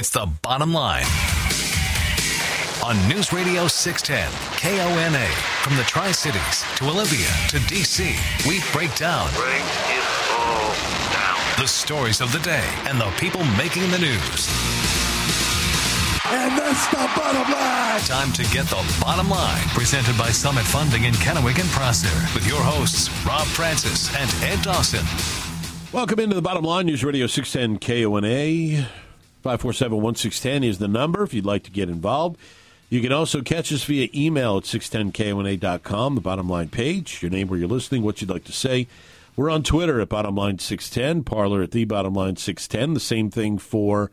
It's the bottom line. On News Radio 610, KONA. From the Tri Cities to Olympia to DC, we break down. Break it all down. The stories of the day and the people making the news. And that's the bottom line. Time to get the bottom line. Presented by Summit Funding in Kennewick and Prosser. With your hosts, Rob Francis and Ed Dawson. Welcome into the bottom line. News Radio 610 KONA. 547 1610 is the number if you'd like to get involved. You can also catch us via email at 610kona.com, the bottom line page, your name where you're listening, what you'd like to say. We're on Twitter at bottom line 610, Parler at the bottom line 610. The same thing for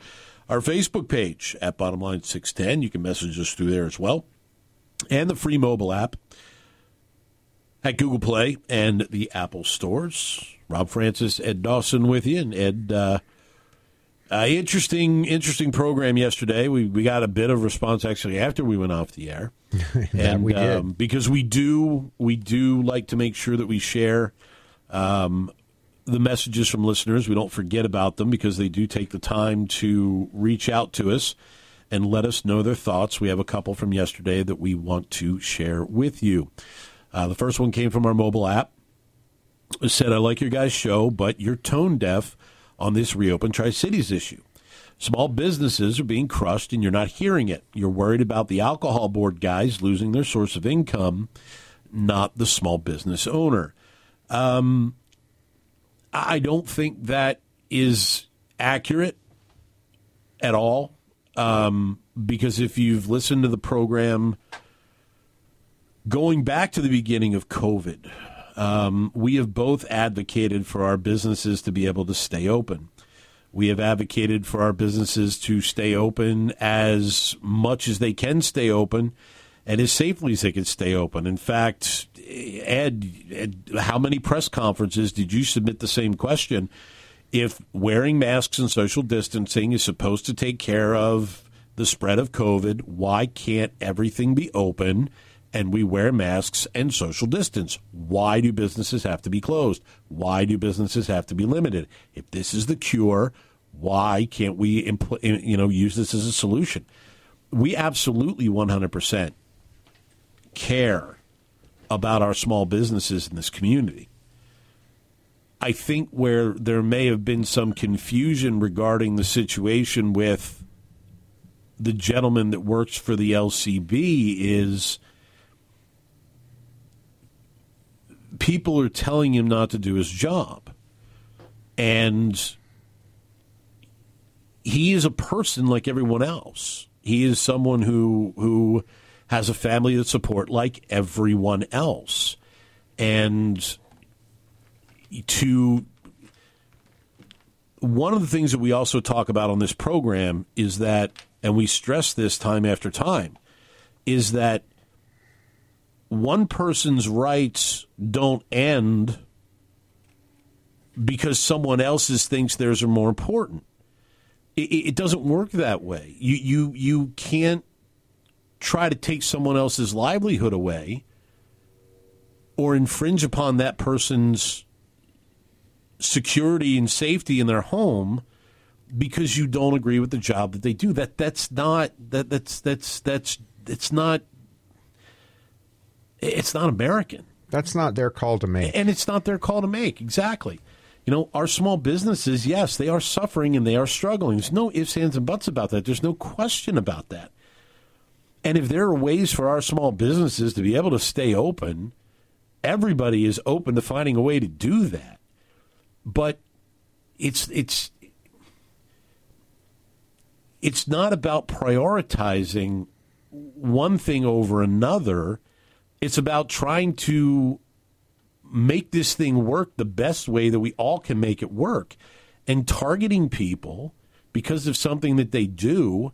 our Facebook page at bottom line 610. You can message us through there as well. And the free mobile app at Google Play and the Apple stores. Rob Francis, Ed Dawson with you. And Ed, uh, uh, interesting, interesting program yesterday. We we got a bit of response actually after we went off the air, and we did um, because we do we do like to make sure that we share um, the messages from listeners. We don't forget about them because they do take the time to reach out to us and let us know their thoughts. We have a couple from yesterday that we want to share with you. Uh, the first one came from our mobile app. It said, "I like your guys' show, but you're tone deaf." On this reopen Tri Cities issue. Small businesses are being crushed and you're not hearing it. You're worried about the alcohol board guys losing their source of income, not the small business owner. Um, I don't think that is accurate at all. Um, because if you've listened to the program going back to the beginning of COVID, um, we have both advocated for our businesses to be able to stay open. We have advocated for our businesses to stay open as much as they can stay open and as safely as they can stay open. In fact, Ed, Ed, how many press conferences did you submit the same question? If wearing masks and social distancing is supposed to take care of the spread of COVID, why can't everything be open and we wear masks and social distance. Why do businesses have to be closed? Why do businesses have to be limited? If this is the cure, why can't we impl- you know use this as a solution? We absolutely 100% care about our small businesses in this community. I think where there may have been some confusion regarding the situation with the gentleman that works for the LCB is people are telling him not to do his job. And he is a person like everyone else. He is someone who who has a family to support like everyone else. And to one of the things that we also talk about on this program is that and we stress this time after time is that one person's rights don't end because someone else's thinks theirs are more important. It, it, doesn't work that way. You you you can't try to take someone else's livelihood away or infringe upon that person's security and safety in their home because you don't agree with the job that they do. That that's not that that's that's that's it's not it's not American. That's not their call to make. And it's not their call to make, exactly. You know, our small businesses, yes, they are suffering and they are struggling. There's no ifs, ands, and buts about that. There's no question about that. And if there are ways for our small businesses to be able to stay open, everybody is open to finding a way to do that. But it's it's it's not about prioritizing one thing over another it's about trying to make this thing work the best way that we all can make it work. And targeting people because of something that they do,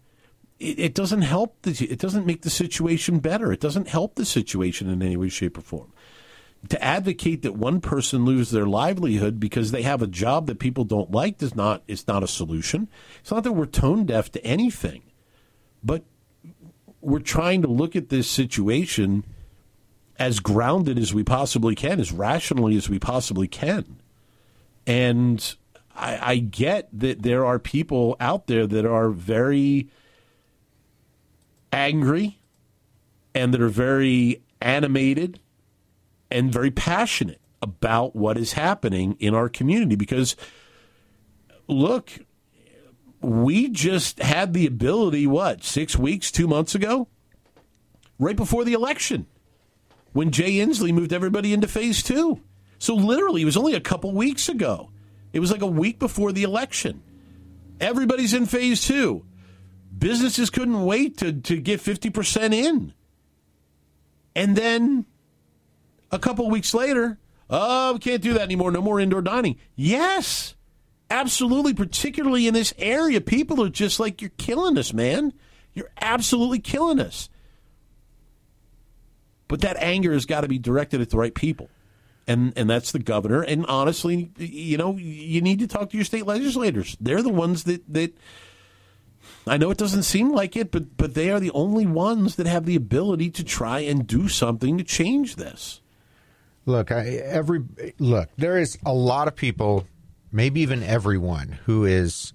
it, it doesn't help. The, it doesn't make the situation better. It doesn't help the situation in any way, shape, or form. To advocate that one person lose their livelihood because they have a job that people don't like does not is not a solution. It's not that we're tone deaf to anything, but we're trying to look at this situation as grounded as we possibly can, as rationally as we possibly can. And I, I get that there are people out there that are very angry and that are very animated and very passionate about what is happening in our community. Because look we just had the ability what 6 weeks 2 months ago? Right before the election when Jay Inslee moved everybody into phase 2 so literally it was only a couple weeks ago it was like a week before the election everybody's in phase 2 businesses couldn't wait to to get 50% in and then a couple weeks later, oh, we can't do that anymore. No more indoor dining. Yes, absolutely. Particularly in this area, people are just like, you're killing us, man. You're absolutely killing us. But that anger has got to be directed at the right people. And, and that's the governor. And honestly, you know, you need to talk to your state legislators. They're the ones that, that I know it doesn't seem like it, but but they are the only ones that have the ability to try and do something to change this. Look, I, every look, there is a lot of people, maybe even everyone, who is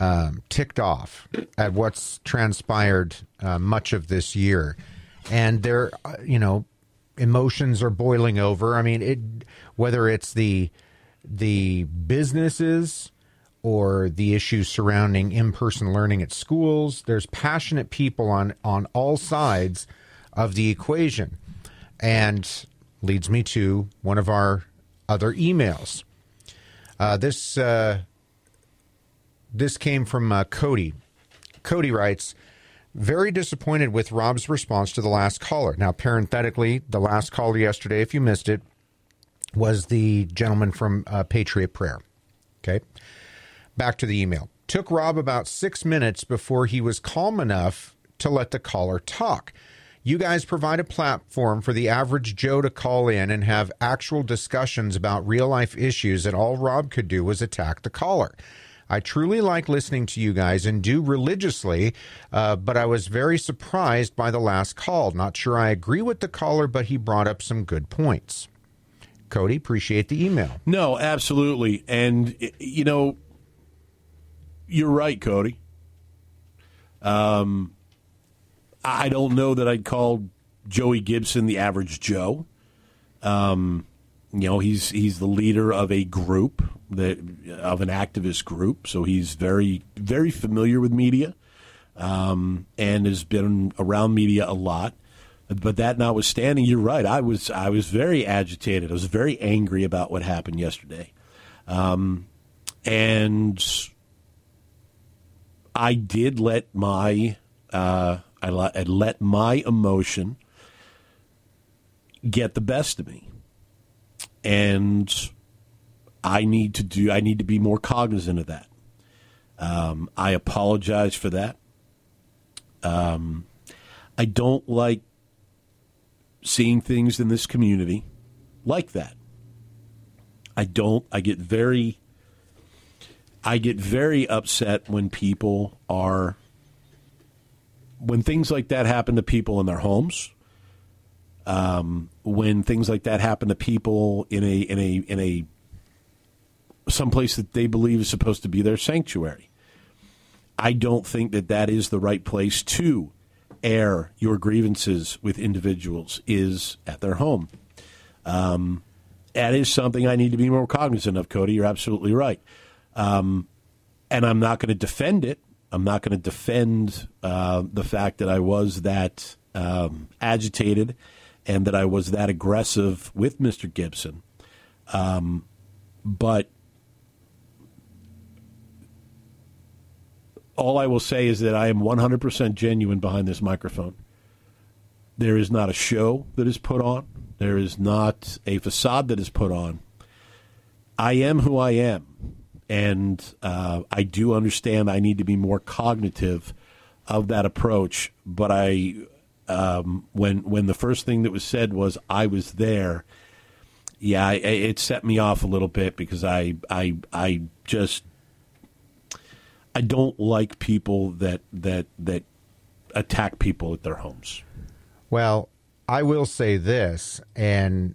um, ticked off at what's transpired uh, much of this year, and their uh, you know emotions are boiling over. I mean, it whether it's the the businesses or the issues surrounding in-person learning at schools. There's passionate people on on all sides of the equation, and leads me to one of our other emails. Uh, this uh, this came from uh, Cody. Cody writes. Very disappointed with Rob's response to the last caller. Now, parenthetically, the last caller yesterday, if you missed it, was the gentleman from uh, Patriot Prayer. Okay. Back to the email. Took Rob about six minutes before he was calm enough to let the caller talk. You guys provide a platform for the average Joe to call in and have actual discussions about real life issues and all Rob could do was attack the caller. I truly like listening to you guys and do religiously, uh, but I was very surprised by the last call. Not sure I agree with the caller, but he brought up some good points. Cody, appreciate the email. No, absolutely. And, you know, you're right, Cody. Um, I don't know that I'd call Joey Gibson the average Joe. Um, you know, he's he's the leader of a group of an activist group, so he's very very familiar with media, um, and has been around media a lot. But that notwithstanding, you're right. I was I was very agitated. I was very angry about what happened yesterday, um, and I did let my uh, I let my emotion get the best of me, and I need to do. I need to be more cognizant of that. Um, I apologize for that. Um, I don't like seeing things in this community like that. I don't. I get very I get very upset when people are when things like that happen to people in their homes. Um, when things like that happen to people in a in a in a someplace that they believe is supposed to be their sanctuary. I don't think that that is the right place to air your grievances with individuals is at their home. Um, that is something I need to be more cognizant of, Cody. You're absolutely right. Um, and I'm not going to defend it. I'm not going to defend uh, the fact that I was that um, agitated and that I was that aggressive with Mr. Gibson. Um, but all I will say is that I am 100% genuine behind this microphone. There is not a show that is put on, there is not a facade that is put on. I am who I am and uh, I do understand I need to be more cognitive of that approach. But I, um, when when the first thing that was said was I was there, yeah, I, it set me off a little bit because I I I just I don't like people that that that attack people at their homes. Well, I will say this, and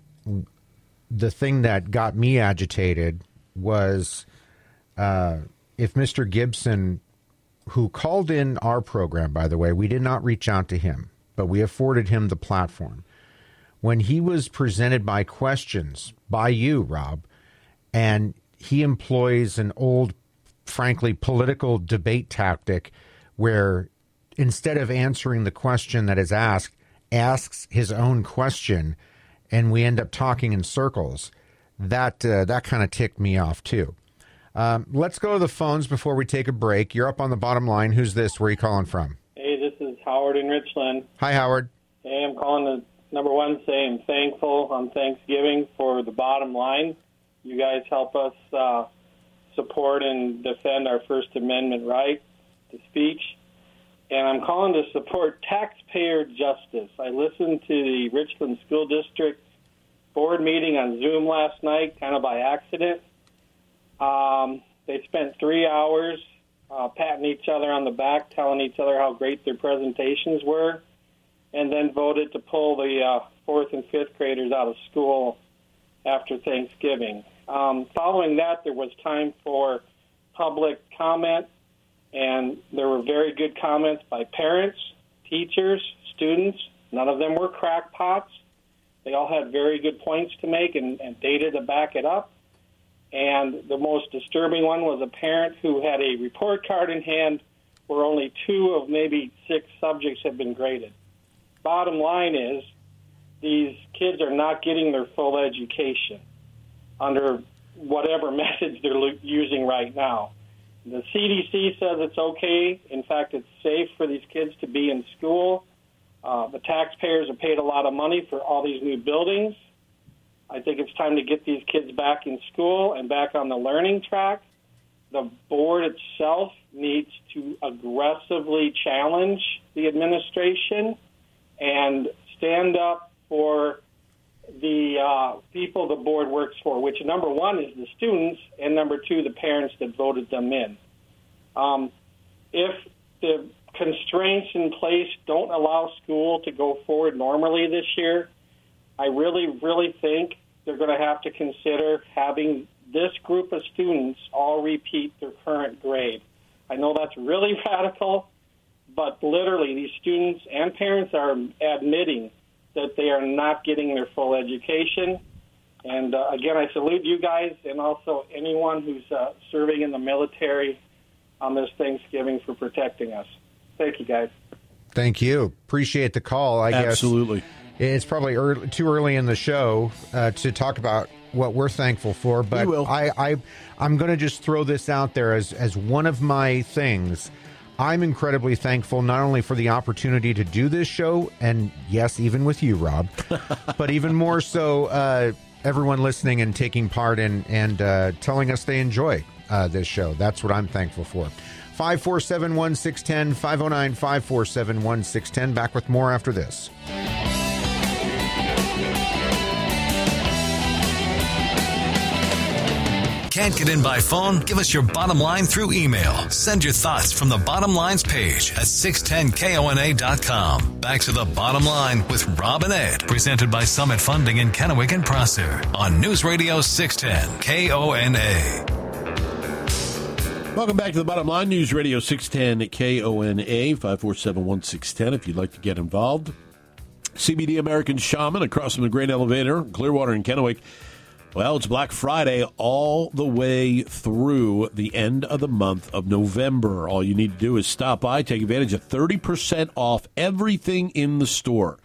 the thing that got me agitated was uh, if Mr. Gibson, who called in our program, by the way, we did not reach out to him, but we afforded him the platform. When he was presented by questions by you, Rob, and he employs an old, frankly, political debate tactic where instead of answering the question that is asked, asks his own question, and we end up talking in circles. That uh, that kind of ticked me off too. Um, let's go to the phones before we take a break. You're up on the bottom line. Who's this? Where are you calling from? Hey, this is Howard in Richland. Hi, Howard. Hey, I'm calling to number one say I'm thankful on Thanksgiving for the bottom line. You guys help us uh, support and defend our First Amendment right to speech. And I'm calling to support taxpayer justice. I listened to the Richland School District board meeting on Zoom last night, kind of by accident. Um, they spent three hours uh, patting each other on the back, telling each other how great their presentations were, and then voted to pull the uh, fourth and fifth graders out of school after Thanksgiving. Um, following that, there was time for public comment, and there were very good comments by parents, teachers, students. None of them were crackpots. They all had very good points to make and, and data to back it up. And the most disturbing one was a parent who had a report card in hand where only two of maybe six subjects had been graded. Bottom line is, these kids are not getting their full education under whatever methods they're using right now. The CDC says it's okay. In fact, it's safe for these kids to be in school. Uh, the taxpayers have paid a lot of money for all these new buildings. I think it's time to get these kids back in school and back on the learning track. The board itself needs to aggressively challenge the administration and stand up for the uh, people the board works for, which number one is the students, and number two, the parents that voted them in. Um, if the constraints in place don't allow school to go forward normally this year, I really, really think they're going to have to consider having this group of students all repeat their current grade. I know that's really radical, but literally, these students and parents are admitting that they are not getting their full education. And uh, again, I salute you guys and also anyone who's uh, serving in the military on this Thanksgiving for protecting us. Thank you, guys. Thank you. Appreciate the call. I Absolutely. guess it's probably early, too early in the show uh, to talk about what we're thankful for, but I, I I'm going to just throw this out there as as one of my things. I'm incredibly thankful not only for the opportunity to do this show, and yes, even with you, Rob, but even more so, uh, everyone listening and taking part in and uh, telling us they enjoy uh, this show. That's what I'm thankful for. 547 1610, 509 547 1610. Back with more after this. Can't get in by phone? Give us your bottom line through email. Send your thoughts from the bottom lines page at 610kona.com. Back to the bottom line with Rob and Ed, presented by Summit Funding in Kennewick and Prosser on News Radio 610 KONA. Welcome back to the bottom line. News Radio 610 KONA 547 1610 if you'd like to get involved. CBD American Shaman across from the Grain Elevator, Clearwater and Kennewick. Well, it's Black Friday all the way through the end of the month of November. All you need to do is stop by, take advantage of 30% off everything in the store.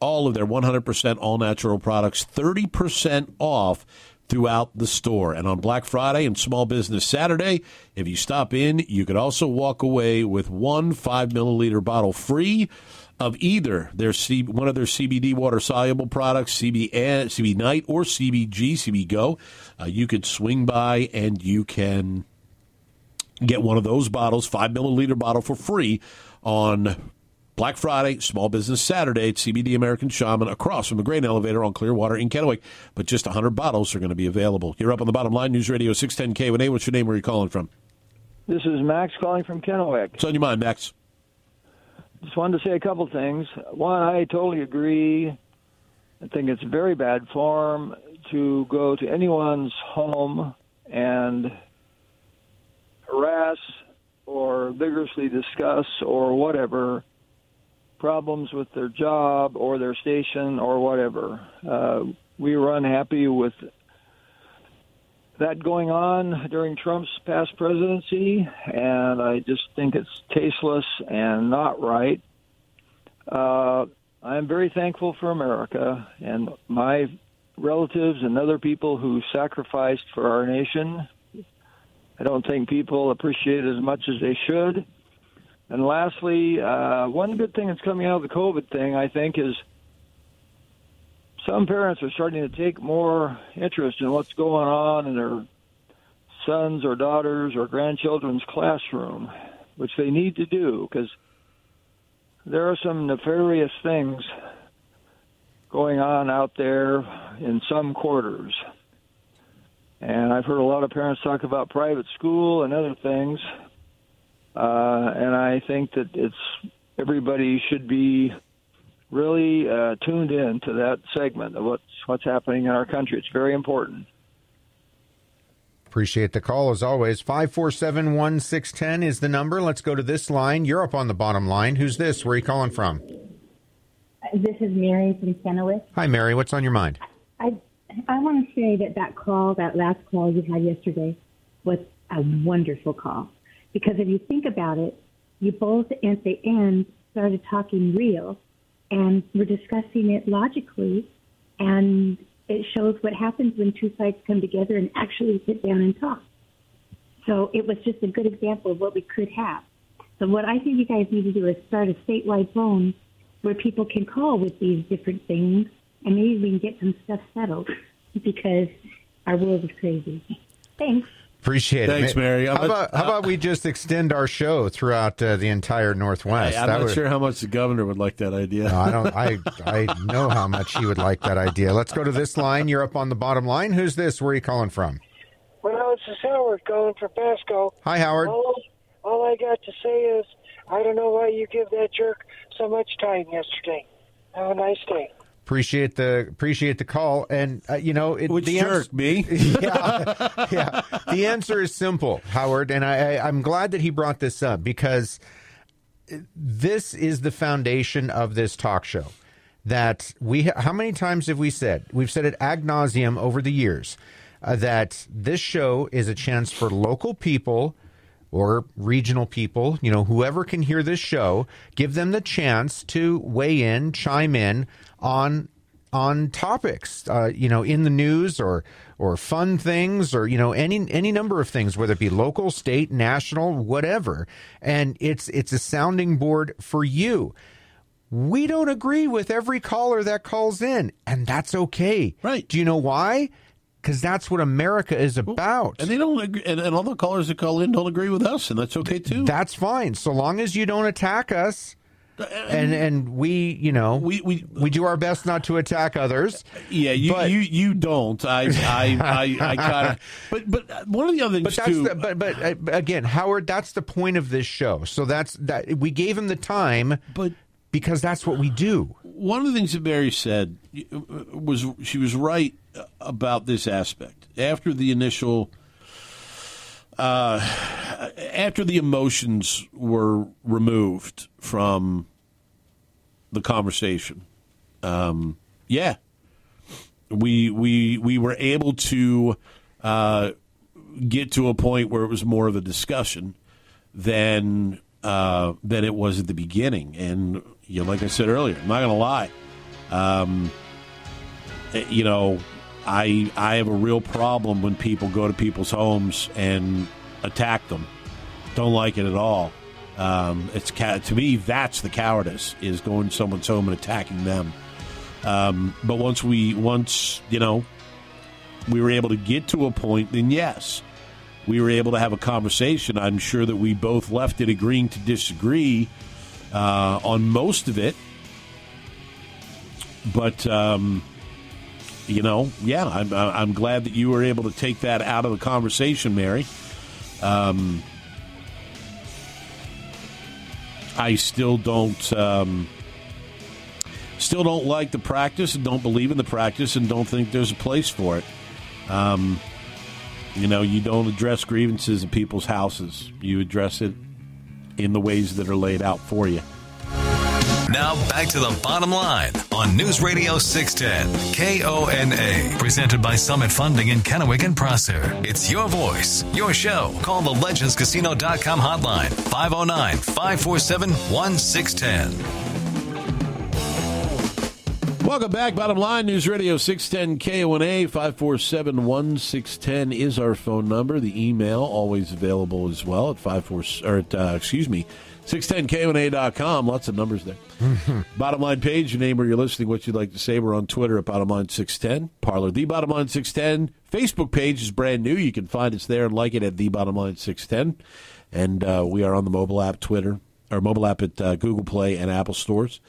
All of their 100% all natural products, 30% off throughout the store. And on Black Friday and Small Business Saturday, if you stop in, you could also walk away with one five milliliter bottle free of either their C, one of their CBD water soluble products, CB CB Night or CBG, CB Go. Uh, you could swing by and you can get one of those bottles, five milliliter bottle for free on Black Friday, Small Business Saturday at CBD American Shaman across from the grain elevator on Clearwater in Kennewick. But just 100 bottles are going to be available. You're up on the bottom line, News Radio 610 KONA. What's your name? Where are you calling from? This is Max calling from Kennewick. What's on your mind, Max? Just wanted to say a couple things. One, I totally agree. I think it's very bad form to go to anyone's home and harass or vigorously discuss or whatever problems with their job or their station or whatever. Uh, we were unhappy with that going on during Trump's past presidency, and I just think it's tasteless and not right. Uh, I'm very thankful for America and my relatives and other people who sacrificed for our nation. I don't think people appreciate it as much as they should. And lastly, uh, one good thing that's coming out of the COVID thing, I think, is some parents are starting to take more interest in what's going on in their sons or daughters or grandchildren's classroom, which they need to do because there are some nefarious things going on out there in some quarters. And I've heard a lot of parents talk about private school and other things. Uh, and I think that it's everybody should be really uh, tuned in to that segment of what's what's happening in our country. It's very important. Appreciate the call as always. 547 1610 is the number. Let's go to this line. You're up on the bottom line. Who's this? Where are you calling from? This is Mary from Kennewick. Hi, Mary. What's on your mind? I I want to say that that call, that last call you had yesterday, was a wonderful call because if you think about it, you both at the end started talking real, and we're discussing it logically, and it shows what happens when two sides come together and actually sit down and talk. So it was just a good example of what we could have. So what I think you guys need to do is start a statewide phone where people can call with these different things, and maybe we can get some stuff settled because our world is crazy. Thanks. Appreciate Thanks, it. Thanks, Mary. How I'm about, how about we just extend our show throughout uh, the entire Northwest? I'm That not would- sure how much the governor would like that idea. No, I don't. I I know how much he would like that idea. Let's go to this line. You're up on the bottom line. Who's this? Where are you calling from? Well, this is Howard calling from Pasco. Hi, Howard. All, all I got to say is, I don't know why you give that jerk so much time yesterday. Have a nice day. Appreciate the appreciate the call. And uh, you know, it, Which the jerk, ans- me? yeah, yeah. The answer is simple, Howard, and I, I, I'm glad that he brought this up because this is the foundation of this talk show. That we, how many times have we said? We've said it ad nauseum over the years uh, that this show is a chance for local people or regional people, you know, whoever can hear this show, give them the chance to weigh in, chime in on on topics, uh, you know, in the news or or fun things or you know any any number of things, whether it be local, state, national, whatever. And it's it's a sounding board for you. We don't agree with every caller that calls in, and that's okay. Right. Do you know why? Because that's what America is about. And they don't agree, and, and all the callers that call in don't agree with us, and that's okay too. That's fine, so long as you don't attack us, and and we, you know, we we we do our best not to attack others. yeah, you But- you you don't. I I I, I kind of. But but one of the other things But that's too. the, but but uh, again, Howard, that's the point of this show. So that's that we gave him the time, but because that's what we do. one of the things that Mary said uh, was she was right about this aspect. After the initial, uh, after the emotions were removed from the conversation, um, yeah, we we we were able to uh, get to a point where it was more of a discussion than uh, than it was at the beginning. And you know, like I said earlier, I'm not going to lie. Um, eh, you know, I I have a real problem when people go to people's homes and attack them. Don't like it at all. Um, it's to me that's the cowardice is going to someone's home and attacking them. Um, but once we once you know we were able to get to a point, then yes, we were able to have a conversation. I'm sure that we both left it agreeing to disagree uh, on most of it. But um, you know, yeah, I'm I'm glad that you were able to take that out of the conversation, Mary. Um, I still don't. Um, still don't like the practice and don't believe in the practice and don't think there's a place for it. Um, You know, you don't address grievances in people's houses. You address it in the ways that are laid out for you. Now back to the bottom line on News Radio 610 KONA, presented by Summit Funding in Kennewick and Prosser. It's your voice, your show. Call the legendscasino.com hotline 509 547 1610. Welcome back. Bottom line News Radio 610 KONA 547 1610 is our phone number. The email always available as well at 54 or at, uh, excuse me 610KONA.com. Lots of numbers there. Bottom line page, your name where you're listening, what you'd like to say. We're on Twitter at Bottom Line 610. Parler, The Bottom Line 610. Facebook page is brand new. You can find us there and like it at The Bottom Line 610. And uh, we are on the mobile app, Twitter, or mobile app at uh, Google Play and Apple stores.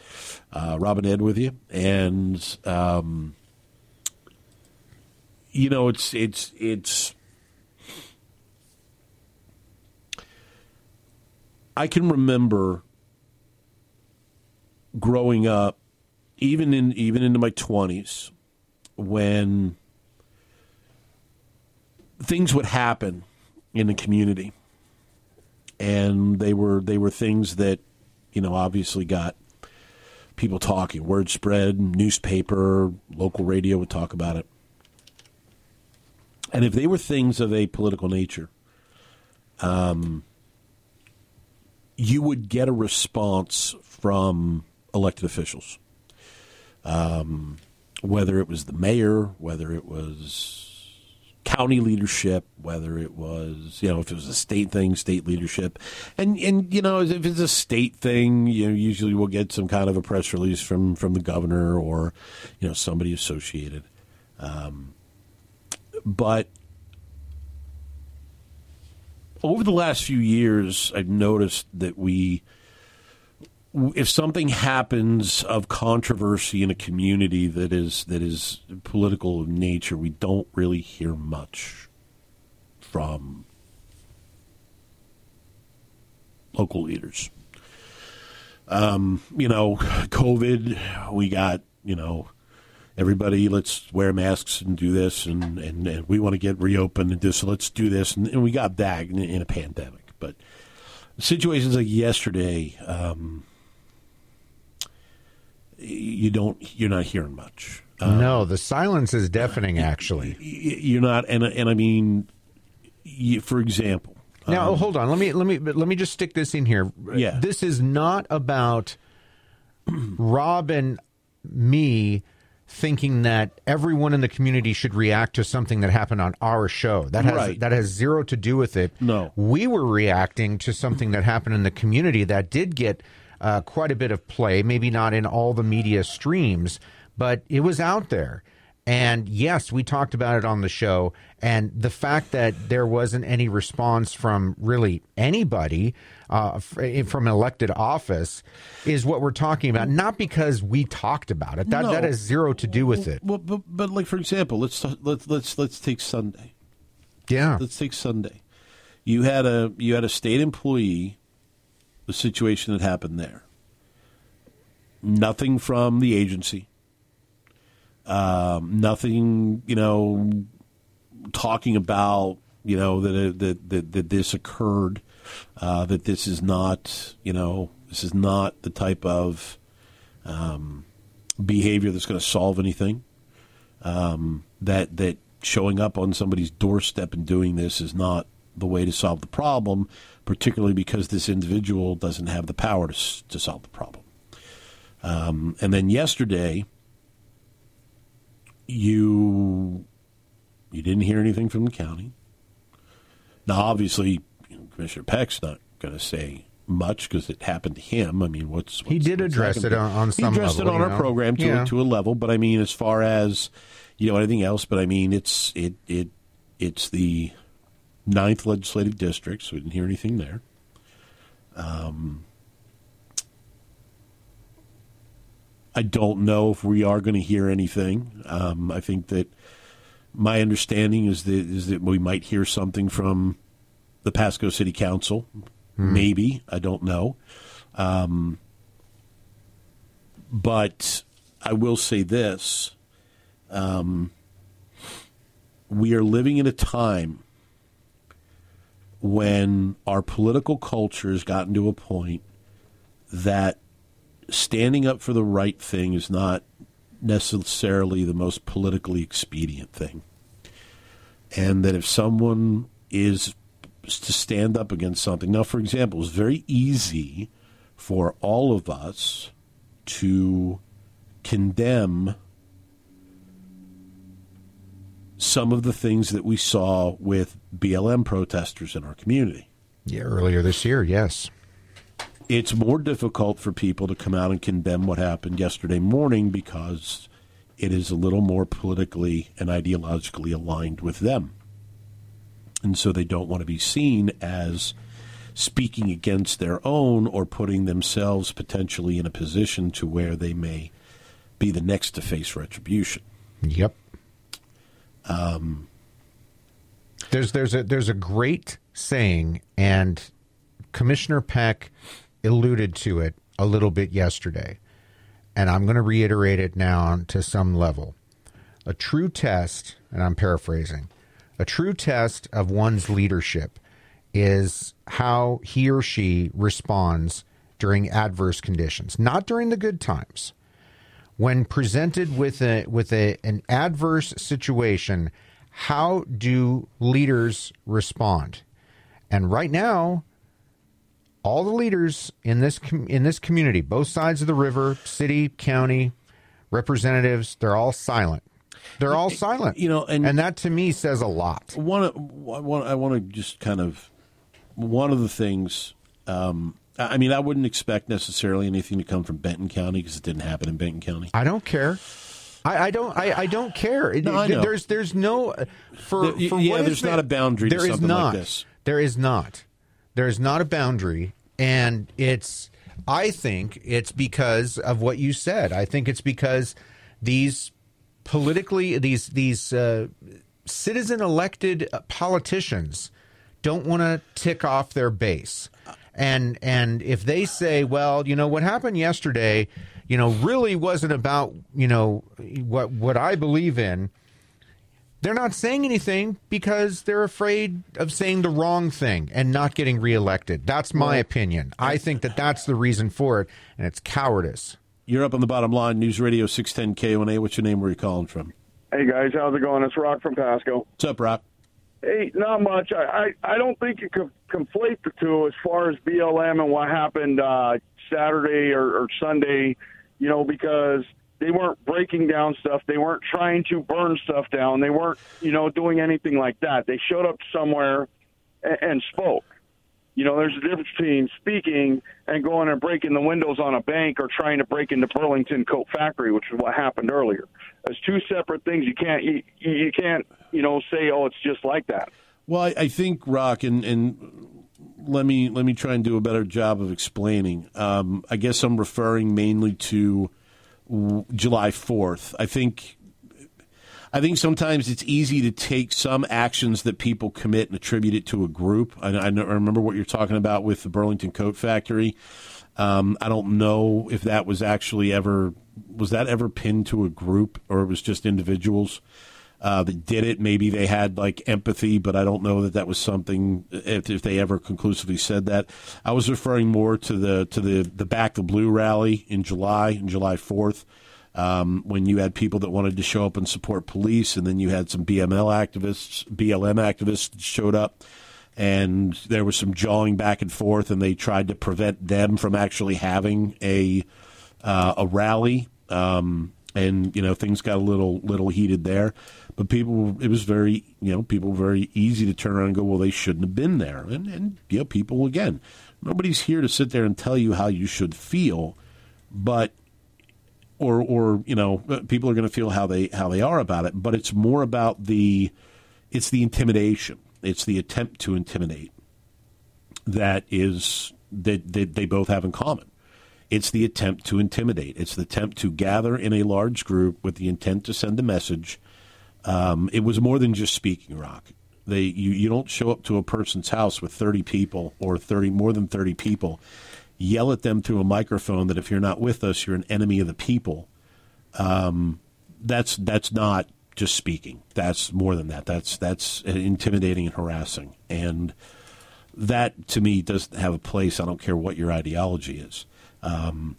Uh, Robin Ed with you, and um, you know it's it's it's. I can remember growing up, even in even into my twenties, when things would happen in the community and they were they were things that you know obviously got people talking. Word spread newspaper local radio would talk about it. And if they were things of a political nature um, you would get a response from elected officials. Um, whether it was the mayor whether it was county leadership, whether it was you know if it was a state thing, state leadership, and and you know if it's a state thing, you know usually we'll get some kind of a press release from from the governor or you know somebody associated, um, but. Over the last few years, I've noticed that we, if something happens of controversy in a community that is that is political in nature, we don't really hear much from local leaders. Um, you know, COVID, we got, you know, everybody, let's wear masks and do this, and, and, and we want to get reopened and this, so let's do this. And, and we got that in, in, a pandemic. But situations like yesterday, um, you don't you're not hearing much. Um, no, the silence is deafening. Actually, you're not, and and I mean, you, for example. Now, um, hold on. Let me let me let me just stick this in here. Yeah, this is not about Rob and me thinking that everyone in the community should react to something that happened on our show. That has right. that has zero to do with it. No, we were reacting to something that happened in the community that did get uh, quite a bit of play, maybe not in all the media streams, but it was out there. And yes, we talked about it on the show. And the fact that there wasn't any response from really anybody uh, from elected office is what we're talking about. Not because we talked about it. That no. that has zero to do with it. Well, but, but like for example, let's let's let's let's take Sunday. Yeah, let's take Sunday. You had a you had a state employee the situation that happened there. Nothing from the agency. Um, nothing, you know, talking about, you know, that that that, that this occurred. Uh, that this is not, you know, this is not the type of um, behavior that's going to solve anything. Um, that that showing up on somebody's doorstep and doing this is not the way to solve the problem particularly because this individual doesn't have the power to, to solve the problem. Um, and then yesterday, you you didn't hear anything from the county. Now, obviously, you know, Commissioner Peck's not going to say much because it happened to him. I mean, what's, what's he did address it on, on some he addressed level, it on our know? program to yeah. a, to a level, but I mean, as far as you know, anything else, but I mean, it's it it it's the ninth legislative district, so we didn't hear anything there. Um, I don't know if we are going to hear anything. Um, I think that my understanding is that is that we might hear something from the Pasco City Council. Hmm. Maybe I don't know, um, but I will say this: um, we are living in a time when our political culture has gotten to a point that standing up for the right thing is not necessarily the most politically expedient thing. And that if someone is to stand up against something, now, for example, it's very easy for all of us to condemn some of the things that we saw with BLM protesters in our community. Yeah, earlier this year, yes. It's more difficult for people to come out and condemn what happened yesterday morning because it is a little more politically and ideologically aligned with them. And so they don't want to be seen as speaking against their own or putting themselves potentially in a position to where they may be the next to face retribution. Yep. Um, there's there's a there's a great saying, and Commissioner Peck alluded to it a little bit yesterday, and I'm going to reiterate it now to some level. A true test, and I'm paraphrasing, a true test of one's leadership is how he or she responds during adverse conditions, not during the good times when presented with a with a an adverse situation, how do leaders respond? And right now, all the leaders in this in this community, both sides of the river, city, county, representatives, they're all silent. They're all silent. You know, and, and that to me says a lot. One, one I want to just kind of one of the things um, I mean, I wouldn't expect necessarily anything to come from Benton County because it didn't happen in Benton County. I don't care. I, I don't. I, I, don't care. No, I know. There's there's no for, the, for yeah. There's not a boundary. There is not. Like there is not. There is not a boundary, and it's. I think it's because of what you said. I think it's because these politically these these uh, citizen elected politicians don't want to tick off their base and and if they say, well, you know what happened yesterday, you know, really wasn't about you know what what I believe in. They're not saying anything because they're afraid of saying the wrong thing and not getting reelected. That's my well, opinion. I think that that's the reason for it, and it's cowardice. You're up on the bottom line, News Radio 610 KONA. What's your name? Where are you calling from? Hey guys, how's it going? It's Rock from Pasco. What's up, Rock? Hey, not much. I, I, I don't think you could conflate the two as far as BLM and what happened uh, Saturday or, or Sunday, you know, because they weren't breaking down stuff. They weren't trying to burn stuff down. They weren't, you know, doing anything like that. They showed up somewhere and, and spoke. You know, there's a difference between speaking and going and breaking the windows on a bank or trying to break into Burlington Coat Factory, which is what happened earlier. As two separate things. You can't you, you can't you know say oh it's just like that. Well, I, I think Rock and and let me let me try and do a better job of explaining. Um, I guess I'm referring mainly to July 4th. I think I think sometimes it's easy to take some actions that people commit and attribute it to a group. I, I remember what you're talking about with the Burlington Coat Factory. Um, I don't know if that was actually ever was that ever pinned to a group or it was just individuals uh, that did it. Maybe they had like empathy, but I don't know that that was something if, if they ever conclusively said that. I was referring more to the to the the Back the Blue rally in July, in July fourth um, when you had people that wanted to show up and support police, and then you had some BML activists, BLM activists showed up, and there was some jawing back and forth, and they tried to prevent them from actually having a uh, a rally. Um, and you know things got a little little heated there, but people it was very you know people very easy to turn around and go well they shouldn't have been there, and and you know people again nobody's here to sit there and tell you how you should feel, but or or you know people are going to feel how they how they are about it. But it's more about the it's the intimidation. It's the attempt to intimidate that is that, that they both have in common. It's the attempt to intimidate. It's the attempt to gather in a large group with the intent to send a message um, it was more than just speaking rock they you, you don't show up to a person's house with 30 people or 30 more than 30 people yell at them through a microphone that if you're not with us, you're an enemy of the people. Um, that's that's not just speaking. That's more than that. That's that's intimidating and harassing. And that to me doesn't have a place. I don't care what your ideology is. Um,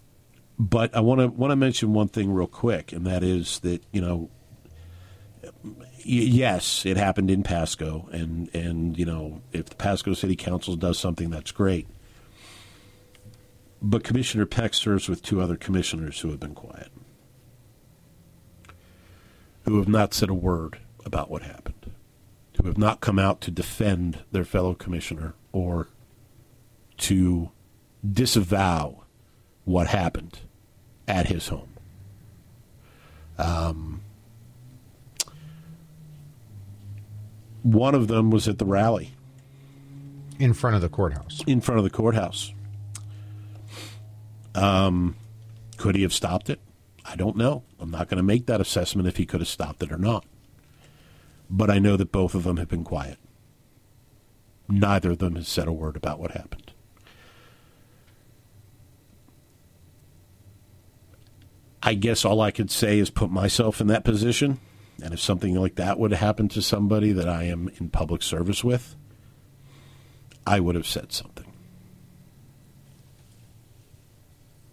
but I want to want to mention one thing real quick, and that is that you know, yes, it happened in Pasco, and and you know, if the Pasco City Council does something, that's great. But Commissioner Peck serves with two other commissioners who have been quiet, who have not said a word about what happened, who have not come out to defend their fellow commissioner or to disavow what happened at his home. Um, one of them was at the rally in front of the courthouse. in front of the courthouse. Um, could he have stopped it? I don't know. I'm not going to make that assessment if he could have stopped it or not. But I know that both of them have been quiet. Neither of them has said a word about what happened. I guess all I could say is put myself in that position. And if something like that would have happened to somebody that I am in public service with, I would have said something.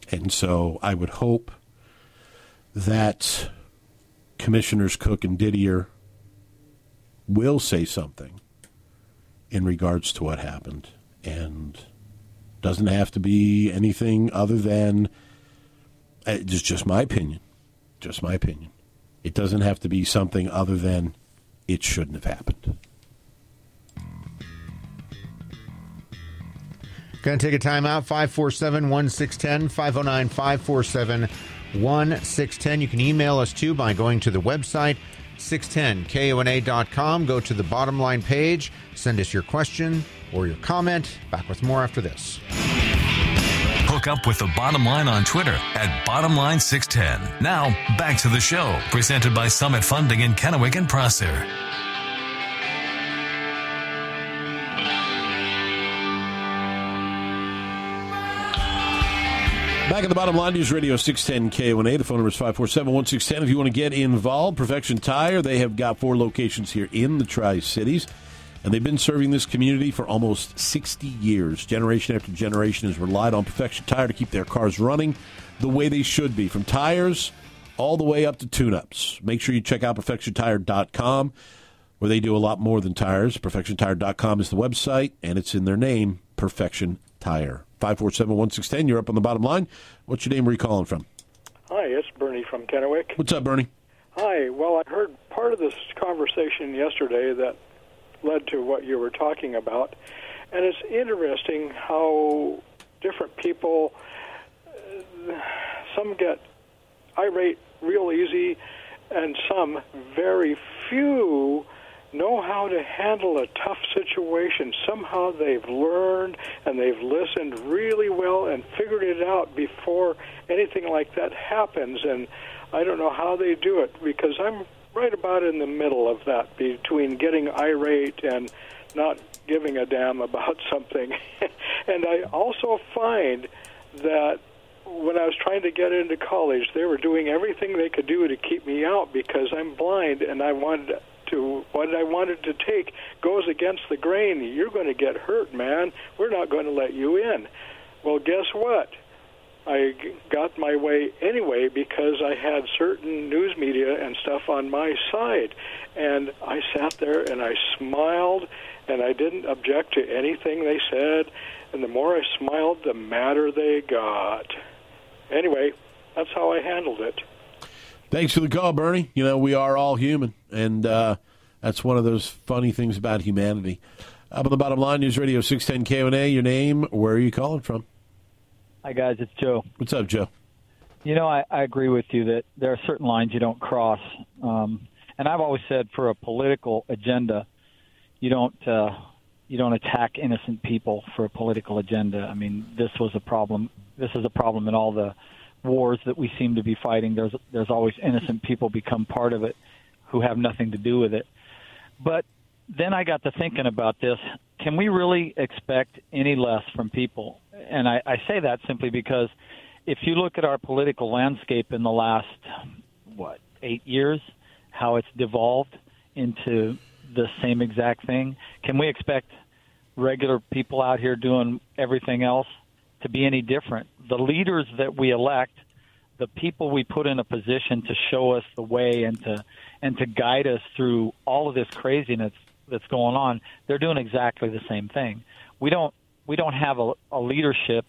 And so I would hope that Commissioners Cook and Didier will say something in regards to what happened. And doesn't have to be anything other than uh, it's just my opinion. Just my opinion it doesn't have to be something other than it shouldn't have happened Going to take a timeout. 547 1610, 509 547 1610. You can email us too by going to the website 610kona.com. Go to the bottom line page, send us your question or your comment. Back with more after this. Hook up with the bottom line on Twitter at bottomline610. Now, back to the show, presented by Summit Funding in Kennewick and Prosser. Back at the bottom line, News Radio 610 KONA. The phone number is 547 1610. If you want to get involved, Perfection Tire, they have got four locations here in the Tri Cities, and they've been serving this community for almost 60 years. Generation after generation has relied on Perfection Tire to keep their cars running the way they should be, from tires all the way up to tune ups. Make sure you check out perfectiontire.com, where they do a lot more than tires. Perfectiontire.com is the website, and it's in their name, Perfection Tire. 547 1610. You're up on the bottom line. What's your name? Where are you calling from? Hi, it's Bernie from Kennewick. What's up, Bernie? Hi. Well, I heard part of this conversation yesterday that led to what you were talking about, and it's interesting how different people. uh, Some get irate real easy, and some very few know how to handle a tough situation. Somehow they've learned and they've listened really well and figured it out before anything like that happens. And I don't know how they do it because I'm right about in the middle of that between getting irate and not giving a damn about something. and I also find that when I was trying to get into college, they were doing everything they could do to keep me out because I'm blind and I wanted to what I wanted to take goes against the grain. You're going to get hurt, man. We're not going to let you in. Well, guess what? I got my way anyway because I had certain news media and stuff on my side. And I sat there and I smiled and I didn't object to anything they said. And the more I smiled, the madder they got. Anyway, that's how I handled it. Thanks for the call, Bernie. You know, we are all human, and uh, that's one of those funny things about humanity. Up on the bottom line, News Radio 610 KONA, your name, where are you calling from? Hi, guys. It's Joe. What's up, Joe? You know, I, I agree with you that there are certain lines you don't cross. Um, and I've always said for a political agenda, you don't uh, you don't attack innocent people for a political agenda. I mean, this was a problem. This is a problem in all the wars that we seem to be fighting. There's there's always innocent people become part of it who have nothing to do with it. But then I got to thinking about this. Can we really expect any less from people? And I, I say that simply because if you look at our political landscape in the last, what, eight years, how it's devolved into the same exact thing, can we expect regular people out here doing everything else to be any different. The leaders that we elect, the people we put in a position to show us the way and to and to guide us through all of this craziness that's going on, they're doing exactly the same thing. We don't we don't have a, a leadership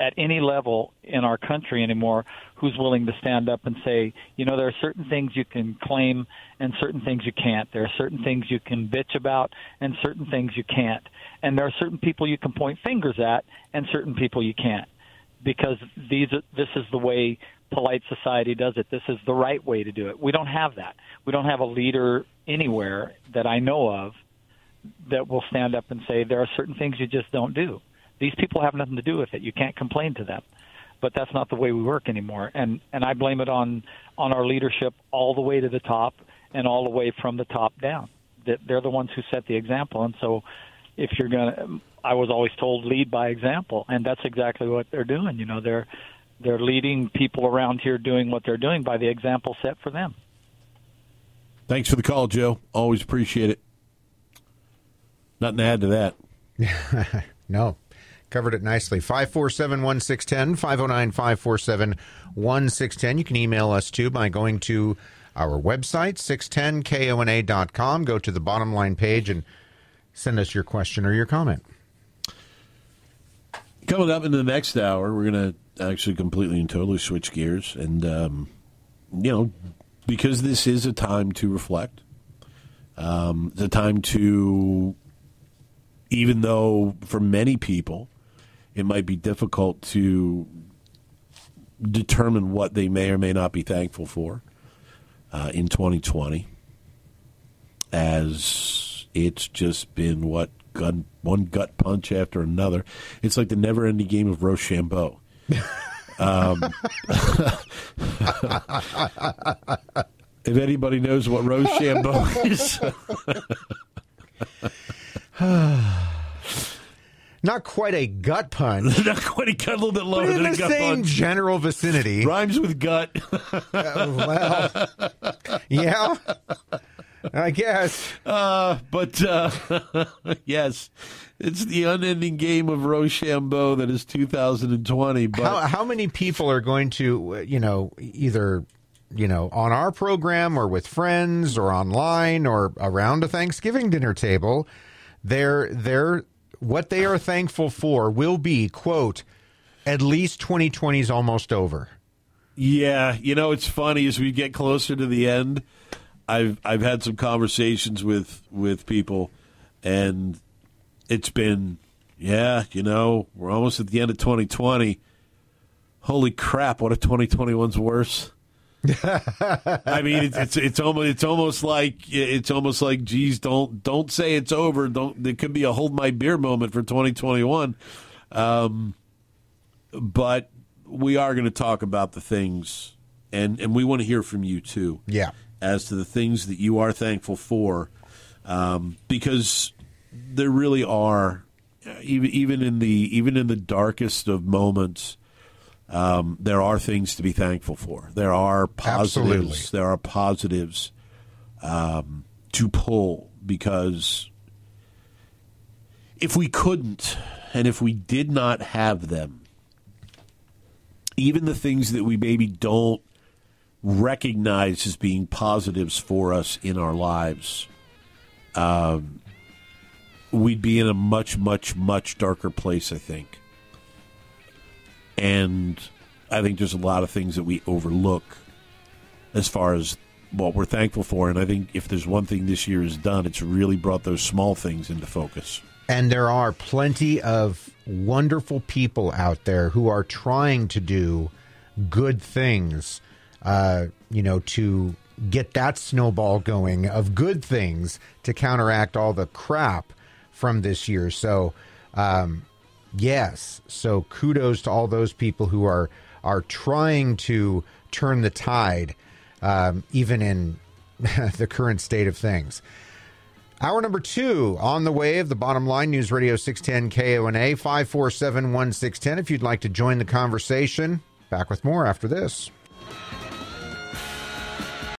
at any level in our country anymore who's willing to stand up and say, you know, there are certain things you can claim and certain things you can't. There are certain things you can bitch about and certain things you can't. And there are certain people you can point fingers at and certain people you can't. Because these this is the way polite society does it. This is the right way to do it. We don't have that. We don't have a leader anywhere that I know of that will stand up and say there are certain things you just don't do these people have nothing to do with it. You can't complain to them. But that's not the way we work anymore. And and I blame it on on our leadership all the way to the top and all the way from the top down. That they're the ones who set the example. And so if you're to I was always told lead by example, and that's exactly what they're doing. You know, they're they're leading people around here doing what they're doing by the example set for them. Thanks for the call, Joe. Always appreciate it. Nothing to add to that. no. Covered it nicely. 547 1610, 509 547 1610. You can email us too by going to our website, 610kona.com. Go to the bottom line page and send us your question or your comment. Coming up in the next hour, we're going to actually completely and totally switch gears. And, um, you know, because this is a time to reflect, um, it's a time to, even though for many people, it might be difficult to determine what they may or may not be thankful for uh, in 2020, as it's just been what gun, one gut punch after another. It's like the never-ending game of Rochambeau. um, if anybody knows what Rochambeau is. not quite a gut punch. not quite a gut, a little bit lower but in than the a gut same punch. general vicinity. Rhymes with gut. uh, well, yeah, I guess. Uh, but uh, yes, it's the unending game of Rochambeau that is 2020. But how, how many people are going to, you know, either you know, on our program or with friends or online or around a Thanksgiving dinner table, they're they're what they are thankful for will be quote at least 2020 is almost over. Yeah, you know it's funny as we get closer to the end. I've I've had some conversations with with people, and it's been yeah, you know we're almost at the end of 2020. Holy crap! What if 2021's worse? I mean, it's, it's it's almost it's almost like it's almost like, geez, don't don't say it's over. Don't there could be a hold my beer moment for 2021. Um, but we are going to talk about the things, and and we want to hear from you too. Yeah, as to the things that you are thankful for, um, because there really are, even even in the even in the darkest of moments um, there are things to be thankful for. There are positives. Absolutely. There are positives um, to pull because if we couldn't and if we did not have them, even the things that we maybe don't recognize as being positives for us in our lives, um, we'd be in a much, much, much darker place, I think. And I think there's a lot of things that we overlook as far as what we're thankful for. And I think if there's one thing this year has done, it's really brought those small things into focus. And there are plenty of wonderful people out there who are trying to do good things, uh, you know, to get that snowball going of good things to counteract all the crap from this year. So, um, yes. So kudos to all those people who are are trying to turn the tide, um, even in the current state of things. Hour number two on the of the bottom line News Radio 610 KONA 547 1610. If you'd like to join the conversation, back with more after this.